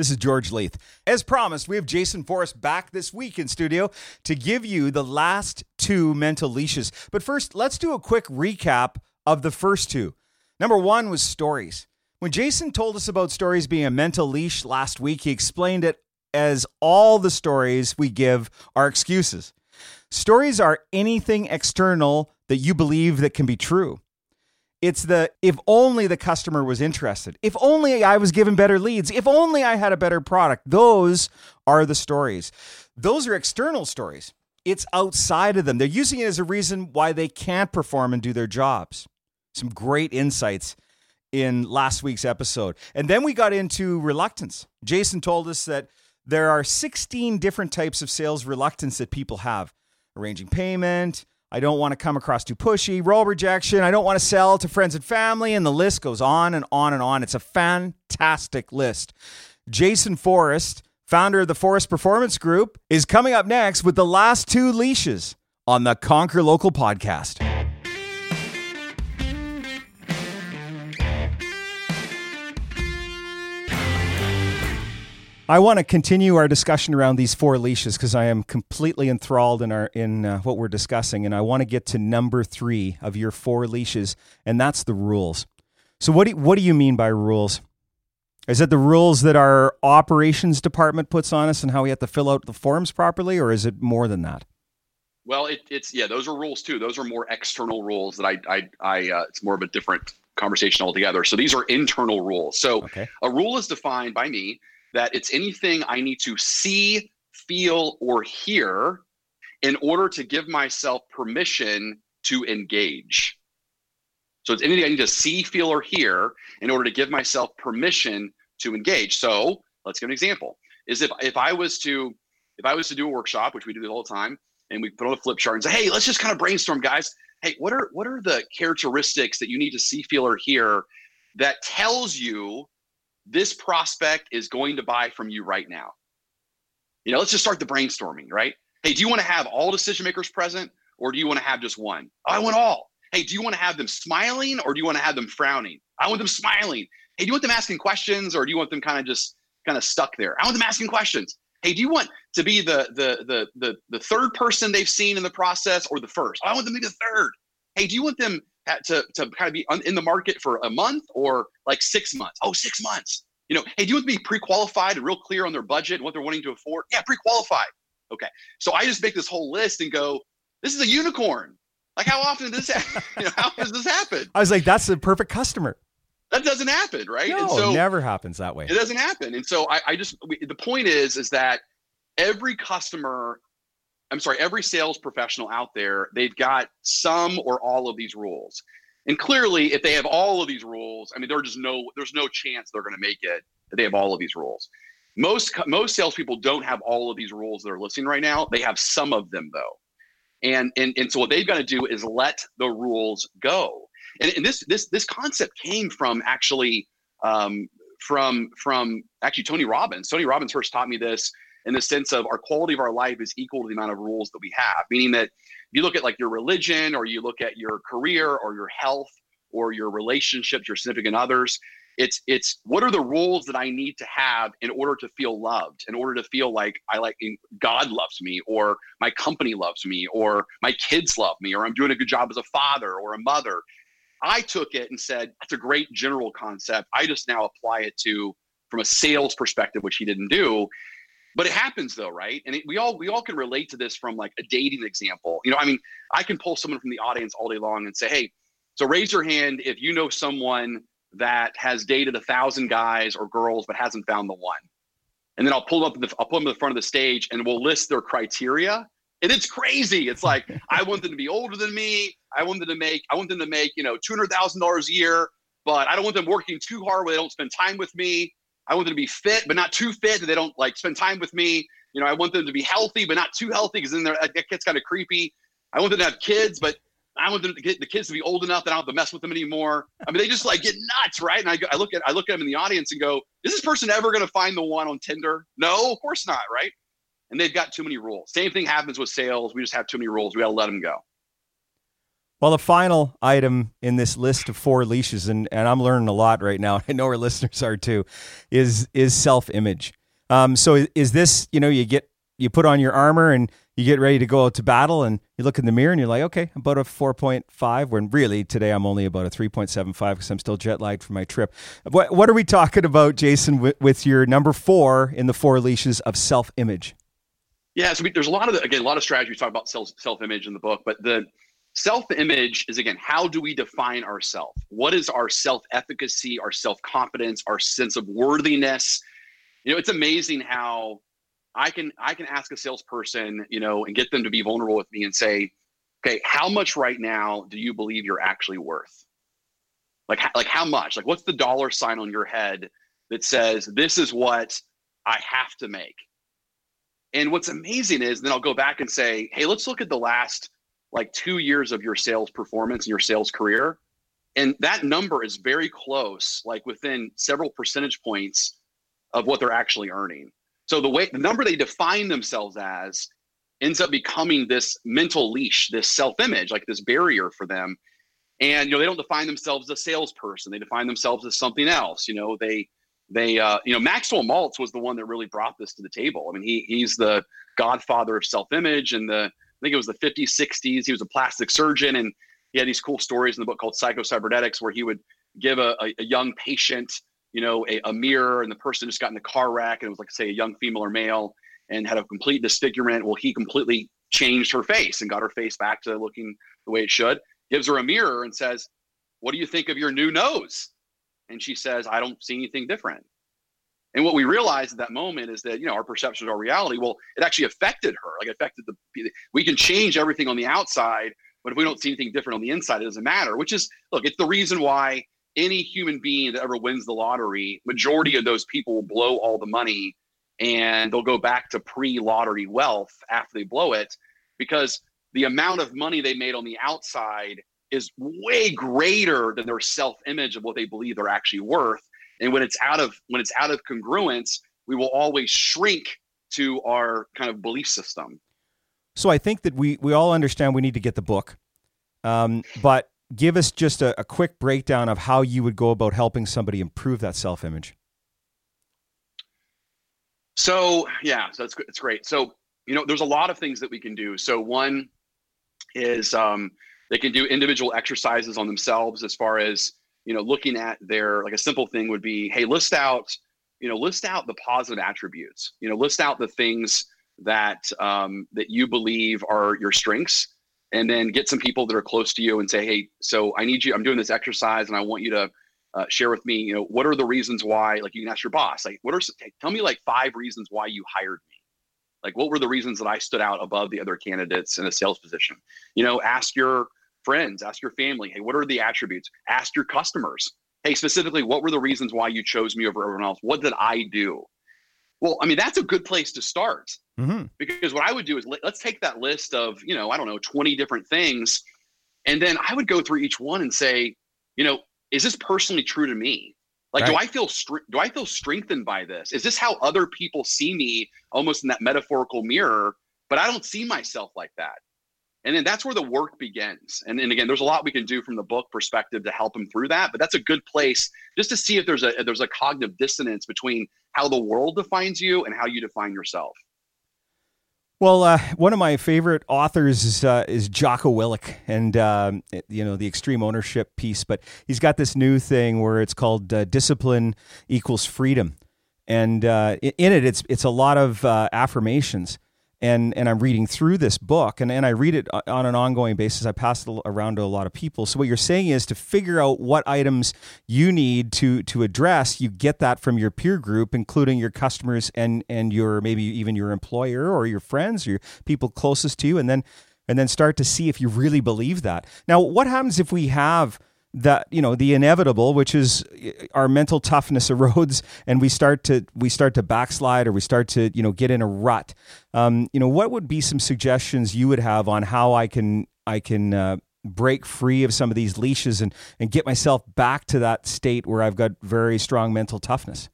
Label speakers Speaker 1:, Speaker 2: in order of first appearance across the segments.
Speaker 1: This is George Leith. As promised, we have Jason Forrest back this week in studio to give you the last two mental leashes. But first, let's do a quick recap of the first two. Number one was stories. When Jason told us about stories being a mental leash last week, he explained it as all the stories we give are excuses. Stories are anything external that you believe that can be true. It's the if only the customer was interested, if only I was given better leads, if only I had a better product. Those are the stories. Those are external stories. It's outside of them. They're using it as a reason why they can't perform and do their jobs. Some great insights in last week's episode. And then we got into reluctance. Jason told us that there are 16 different types of sales reluctance that people have arranging payment, I don't want to come across too pushy, role rejection. I don't want to sell to friends and family. And the list goes on and on and on. It's a fantastic list. Jason Forrest, founder of the Forrest Performance Group, is coming up next with the last two leashes on the Conquer Local podcast. I want to continue our discussion around these four leashes because I am completely enthralled in our in uh, what we're discussing, and I want to get to number three of your four leashes, and that's the rules. So, what do you, what do you mean by rules? Is it the rules that our operations department puts on us and how we have to fill out the forms properly, or is it more than that?
Speaker 2: Well, it, it's yeah, those are rules too. Those are more external rules that I I, I uh, it's more of a different conversation altogether. So these are internal rules. So okay. a rule is defined by me that it's anything I need to see, feel, or hear in order to give myself permission to engage. So it's anything I need to see, feel, or hear in order to give myself permission to engage. So let's give an example. Is if if I was to if I was to do a workshop, which we do all the time, and we put on a flip chart and say, hey, let's just kind of brainstorm, guys. Hey, what are what are the characteristics that you need to see, feel, or hear that tells you this prospect is going to buy from you right now. You know, let's just start the brainstorming, right? Hey, do you want to have all decision makers present or do you want to have just one? Oh, I want all. Hey, do you want to have them smiling or do you want to have them frowning? I want them smiling. Hey, do you want them asking questions or do you want them kind of just kind of stuck there? I want them asking questions. Hey, do you want to be the the the the, the third person they've seen in the process or the first? I want them to be the third. Hey, do you want them Uh, to, to kind of be in the market for a month or like six months? Oh, six months. You know, hey, do you want to be pre-qualified and real clear on their budget and what they're wanting to afford? Yeah, pre-qualified. Okay. So I just make this whole list and go, this is a unicorn. Like how often does this happen? you know, how does this happen?
Speaker 1: I was like, that's the perfect customer.
Speaker 2: That doesn't happen, right?
Speaker 1: No, and so, never happens that way.
Speaker 2: It doesn't happen. And so I, I just we, the point is is that every customer I'm sorry, every sales professional out there, they've got some or all of these rules. And clearly, if they have all of these rules, I mean, there's just no there's no chance they're going to make it. If they have all of these rules. Most most salespeople don't have all of these rules that are listing right now. They have some of them though, and and and so what they've got to do is let the rules go. And, and this this this concept came from actually um, from from actually Tony Robbins. Tony Robbins first taught me this in the sense of our quality of our life is equal to the amount of rules that we have. Meaning that if you look at like your religion or you look at your career or your health or your relationships, your significant others, it's it's what are the rules that I need to have in order to feel loved, in order to feel like I like God loves me, or my company loves me, or my kids love me, or I'm doing a good job as a father or a mother. I took it and said, that's a great general concept. I just now apply it to from a sales perspective, which he didn't do but it happens though right? And it, we all we all can relate to this from like a dating example. You know i mean i can pull someone from the audience all day long and say hey so raise your hand if you know someone that has dated a thousand guys or girls but hasn't found the one. And then i'll pull them up the, i'll pull them to the front of the stage and we'll list their criteria. And it's crazy. It's like i want them to be older than me. I want them to make i want them to make you know $200000 a year but i don't want them working too hard where they don't spend time with me I want them to be fit, but not too fit that they don't like spend time with me. You know, I want them to be healthy, but not too healthy because then uh, that gets kind of creepy. I want them to have kids, but I want them to get the kids to be old enough that I don't have to mess with them anymore. I mean, they just like get nuts, right? And I, I look at I look at them in the audience and go, is this person ever going to find the one on Tinder? No, of course not, right? And they've got too many rules. Same thing happens with sales. We just have too many rules. We got to let them go.
Speaker 1: Well, the final item in this list of four leashes, and, and I'm learning a lot right now. I know our listeners are too, is is self image. Um, so is, is this you know you get you put on your armor and you get ready to go out to battle and you look in the mirror and you're like, okay, I'm about a 4.5. When really today I'm only about a 3.75 because I'm still jet lagged from my trip. What, what are we talking about, Jason, with, with your number four in the four leashes of self image?
Speaker 2: Yeah, so we, there's a lot of the, again a lot of strategies talk about self self image in the book, but the self image is again how do we define ourselves? What is our self efficacy, our self confidence, our sense of worthiness? You know, it's amazing how I can I can ask a salesperson, you know, and get them to be vulnerable with me and say, okay, how much right now do you believe you're actually worth? Like like how much? Like what's the dollar sign on your head that says this is what I have to make? And what's amazing is then I'll go back and say, hey, let's look at the last like two years of your sales performance and your sales career. And that number is very close, like within several percentage points of what they're actually earning. So the way the number they define themselves as ends up becoming this mental leash, this self-image, like this barrier for them. And you know, they don't define themselves as a salesperson. They define themselves as something else. You know, they they uh, you know Maxwell Maltz was the one that really brought this to the table. I mean, he he's the godfather of self-image and the I think it was the 50s, 60s. He was a plastic surgeon and he had these cool stories in the book called Psycho Cybernetics where he would give a, a, a young patient you know, a, a mirror and the person just got in a car wreck and it was like, say, a young female or male and had a complete disfigurement. Well, he completely changed her face and got her face back to looking the way it should. Gives her a mirror and says, What do you think of your new nose? And she says, I don't see anything different. And what we realized at that moment is that, you know, our perception of our reality, well, it actually affected her. Like affected the we can change everything on the outside, but if we don't see anything different on the inside, it doesn't matter. Which is look, it's the reason why any human being that ever wins the lottery, majority of those people will blow all the money and they'll go back to pre-lottery wealth after they blow it because the amount of money they made on the outside is way greater than their self-image of what they believe they're actually worth. And when it's out of when it's out of congruence, we will always shrink to our kind of belief system.
Speaker 1: So I think that we we all understand we need to get the book, um, but give us just a, a quick breakdown of how you would go about helping somebody improve that self image.
Speaker 2: So yeah, so it's it's great. So you know, there's a lot of things that we can do. So one is um, they can do individual exercises on themselves as far as you know looking at their like a simple thing would be hey list out you know list out the positive attributes you know list out the things that um, that you believe are your strengths and then get some people that are close to you and say, hey, so I need you. I'm doing this exercise, and I want you to uh, share with me. You know, what are the reasons why? Like, you can ask your boss, like, what are tell me like five reasons why you hired me. Like, what were the reasons that I stood out above the other candidates in a sales position? You know, ask your friends, ask your family, hey, what are the attributes? Ask your customers, hey, specifically, what were the reasons why you chose me over everyone else? What did I do? Well, I mean, that's a good place to start. Mm-hmm. Because what I would do is let's take that list of, you know, I don't know, 20 different things. And then I would go through each one and say, you know, is this personally true to me? Like, right. do I feel do I feel strengthened by this? Is this how other people see me, almost in that metaphorical mirror? But I don't see myself like that. And then that's where the work begins. And again, there's a lot we can do from the book perspective to help them through that. But that's a good place just to see if there's a if there's a cognitive dissonance between how the world defines you and how you define yourself.
Speaker 1: Well, uh, one of my favorite authors is, uh, is Jocko Willink, and um, you know the extreme ownership piece. But he's got this new thing where it's called uh, discipline equals freedom, and uh, in it, it's it's a lot of uh, affirmations and and I'm reading through this book and, and I read it uh, on an ongoing basis. I pass it around to a lot of people. So what you're saying is to figure out what items you need to to address, you get that from your peer group, including your customers and and your maybe even your employer or your friends or your people closest to you, and then and then start to see if you really believe that. Now, what happens if we have that you know the inevitable which is uh, our mental toughness erodes and we start to we start to backslide or we start to you know get in a rut. Um, you know what would be some suggestions you would have on how i can i can uh, break free of some of these leashes and and get myself back to that state where i've got very strong mental toughness?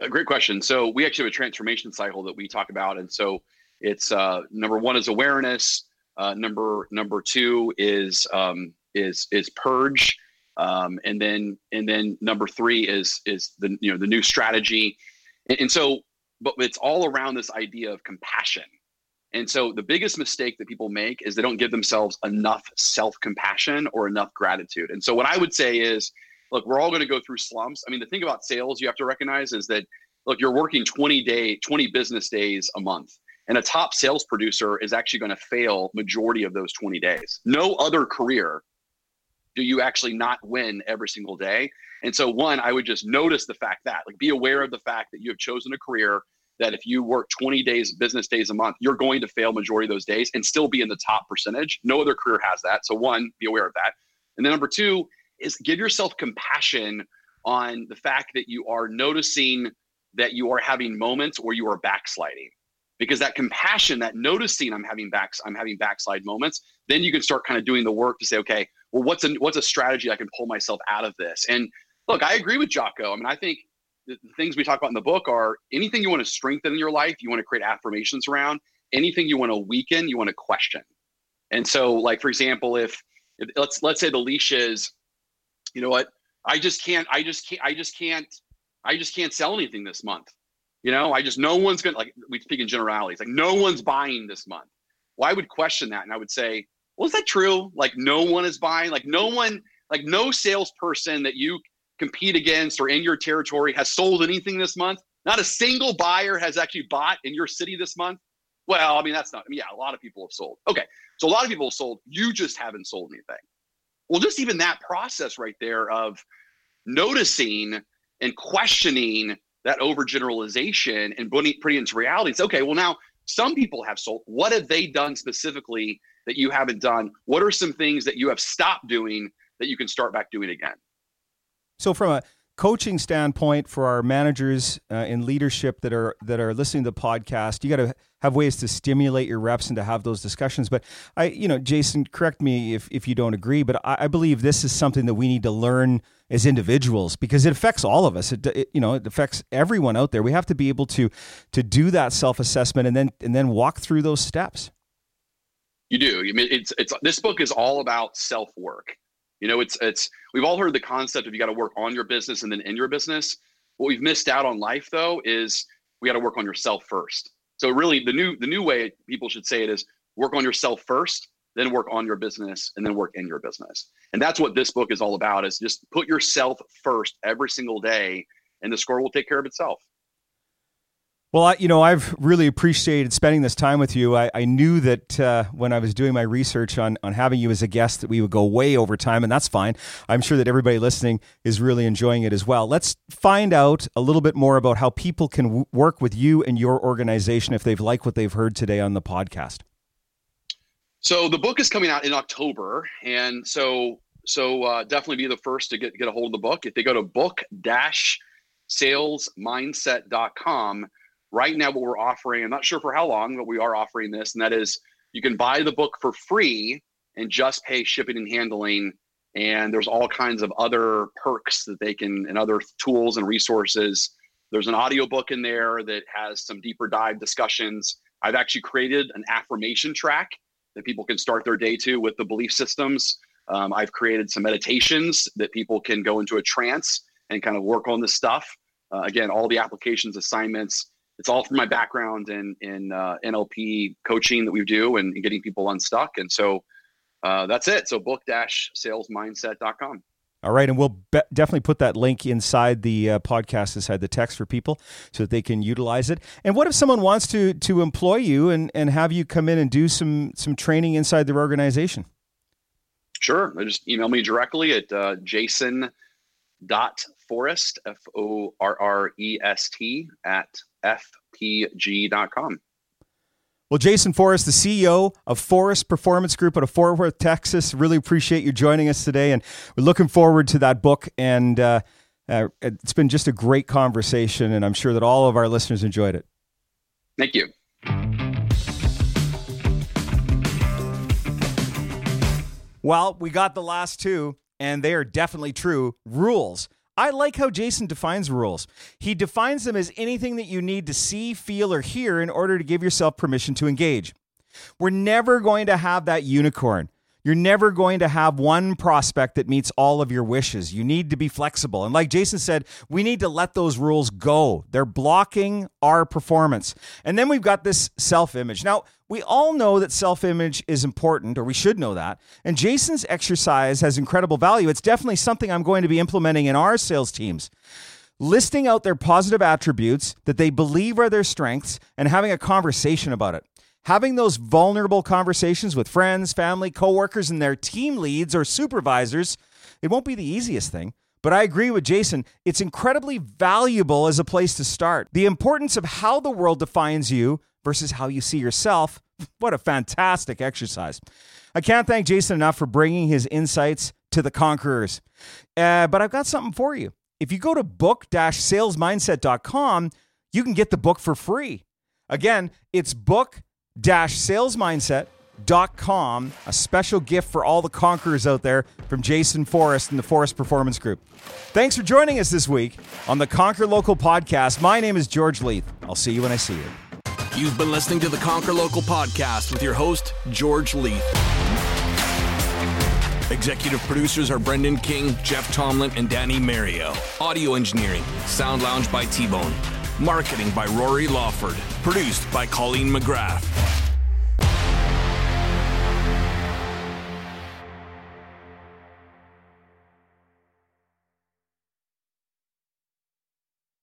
Speaker 2: A great question. So we actually have a transformation cycle that we talk about. And so it's uh, number one is awareness uh, number number two is um, is is purge, um, and then and then number three is is the you know the new strategy, and, and so but it's all around this idea of compassion. And so the biggest mistake that people make is they don't give themselves enough self compassion or enough gratitude. And so what I would say is, look, we're all going to go through slumps. I mean, the thing about sales you have to recognize is that look, you're working 20 day, 20 business days a month. And a top sales producer is actually going to fail majority of those 20 days. No other career do you actually not win every single day. And so one, I would just notice the fact that like be aware of the fact that you have chosen a career that if you work 20 days business days a month, you're going to fail majority of those days and still be in the top percentage. No other career has that. So one, be aware of that. And then number two is give yourself compassion on the fact that you are noticing that you are having moments where you are backsliding because that compassion that noticing i'm having backs i'm having backslide moments then you can start kind of doing the work to say okay well what's a what's a strategy i can pull myself out of this? And look i agree with jocko. I mean i think the, things we talk about in the book are anything you want to strengthen in your life you want to create affirmations around. Anything you want to weaken you want to question. And so like for example if, if let's let's say the leash is you know what? I just can't i just can't i just can't i just can't sell anything this month. You know, I just no one's gonna like we speak in generalities, like no one's buying this month. Well, I would question that and I would say, well, is that true? Like no one is buying, like no one, like no salesperson that you compete against or in your territory has sold anything this month. Not a single buyer has actually bought in your city this month. Well, I mean, that's not, I mean, yeah, a lot of people have sold. Okay. So a lot of people have sold. You just haven't sold anything. Well, just even that process right there of noticing and questioning that overgeneralization and putting, putting into reality. It's okay, well, now some people have sold. What have they done specifically that you haven't done? What are some things that you have stopped doing that you can start back doing again?
Speaker 1: So, from a coaching standpoint for our managers uh, in leadership that are that are listening to the podcast, you got to have ways to stimulate your reps and to have those discussions. But I, you know, Jason, correct me if if you don't agree, but I, I believe this is something that we need to learn as individuals because it affects all of us. It, it, you know it affects everyone out there. We have to be able to to do that self assessment and then and then walk through those steps.
Speaker 2: You do. I mean, it's it's this book is all about self work you know, it's it's we've all heard the concept of you got to work on your business and then in your business. What we've missed out on life though is we got to work on yourself first. So really the new the new way people should say it is work on yourself first, then work on your business and then work in your business. And that's what this book is all about is just put yourself first every single day and the score will take care of itself.
Speaker 1: Well, I, you know, I've really appreciated spending this time with you. I, I knew that uh, when I was doing my research on, on having you as a guest that we would go way over time, and that's fine. I'm sure that everybody listening is really enjoying it as well. Let's find out a little bit more about how people can w- work with you and your organization if they've liked what they've heard today on the podcast.
Speaker 2: So the book is coming out in October, and so so uh, definitely be the first to get get a hold of the book. If they go to book dash salesmindset.com right now what we're offering i'm not sure for how long but we are offering this and that is you can buy the book for free and just pay shipping and handling and there's all kinds of other perks that they can and other tools and resources. There's an audiobook in there that has some deeper dive discussions. I've actually created an affirmation track that people can start their day to with the belief systems. Um, i've created some meditations that people can go into a trance and kind of work on this stuff. Uh, again all the applications assignments it's all from my background in in uh, NLP coaching that we do and, and getting people unstuck. And so uh, that's it. So book dash salesmindset.com.
Speaker 1: All right, and we'll be- definitely put that link inside the uh, podcast, inside the text for people, so that they can utilize it. And what if someone wants to to employ you and, and have you come in and do some some training inside their organization?
Speaker 2: Sure, just email me directly at uh, jason dot forrest f o r r e s t at fpg.com.
Speaker 1: Well, Jason Forrest, the CEO of Forrest Performance Group out of Fort Worth, Texas, really appreciate you joining us today. And we're looking forward to that book. And uh, uh, it's been just a great conversation. And I'm sure that all of our listeners enjoyed it.
Speaker 2: Thank you.
Speaker 1: Well, we got the last two, and they are definitely true rules. I like how Jason defines rules. He defines them as anything that you need to see, feel, or hear in order to give yourself permission to engage. We're never going to have that unicorn. You're never going to have one prospect that meets all of your wishes. You need to be flexible. And like Jason said, we need to let those rules go. They're blocking our performance. And then we've got this self image. Now, we all know that self image is important, or we should know that. And Jason's exercise has incredible value. It's definitely something I'm going to be implementing in our sales teams listing out their positive attributes that they believe are their strengths and having a conversation about it having those vulnerable conversations with friends, family, coworkers, and their team leads or supervisors, it won't be the easiest thing. But I agree with Jason, it's incredibly valuable as a place to start. The importance of how the world defines you versus how you see yourself. What a fantastic exercise. I can't thank Jason enough for bringing his insights to the conquerors. Uh, but I've got something for you. If you go to book salesmindset.com, you can get the book for free. Again, it's book salesmindset.com, a special gift for all the conquerors out there from Jason Forrest and the Forrest Performance Group. Thanks for joining us this week on the Conquer Local podcast. My name is George Leith. I'll see you when I see you.
Speaker 3: You've been listening to the Conquer Local podcast with your host, George Leith. Executive producers are Brendan King, Jeff Tomlin, and Danny Mario. Audio engineering, Sound Lounge by T Bone. Marketing by Rory Lawford. Produced by Colleen McGrath.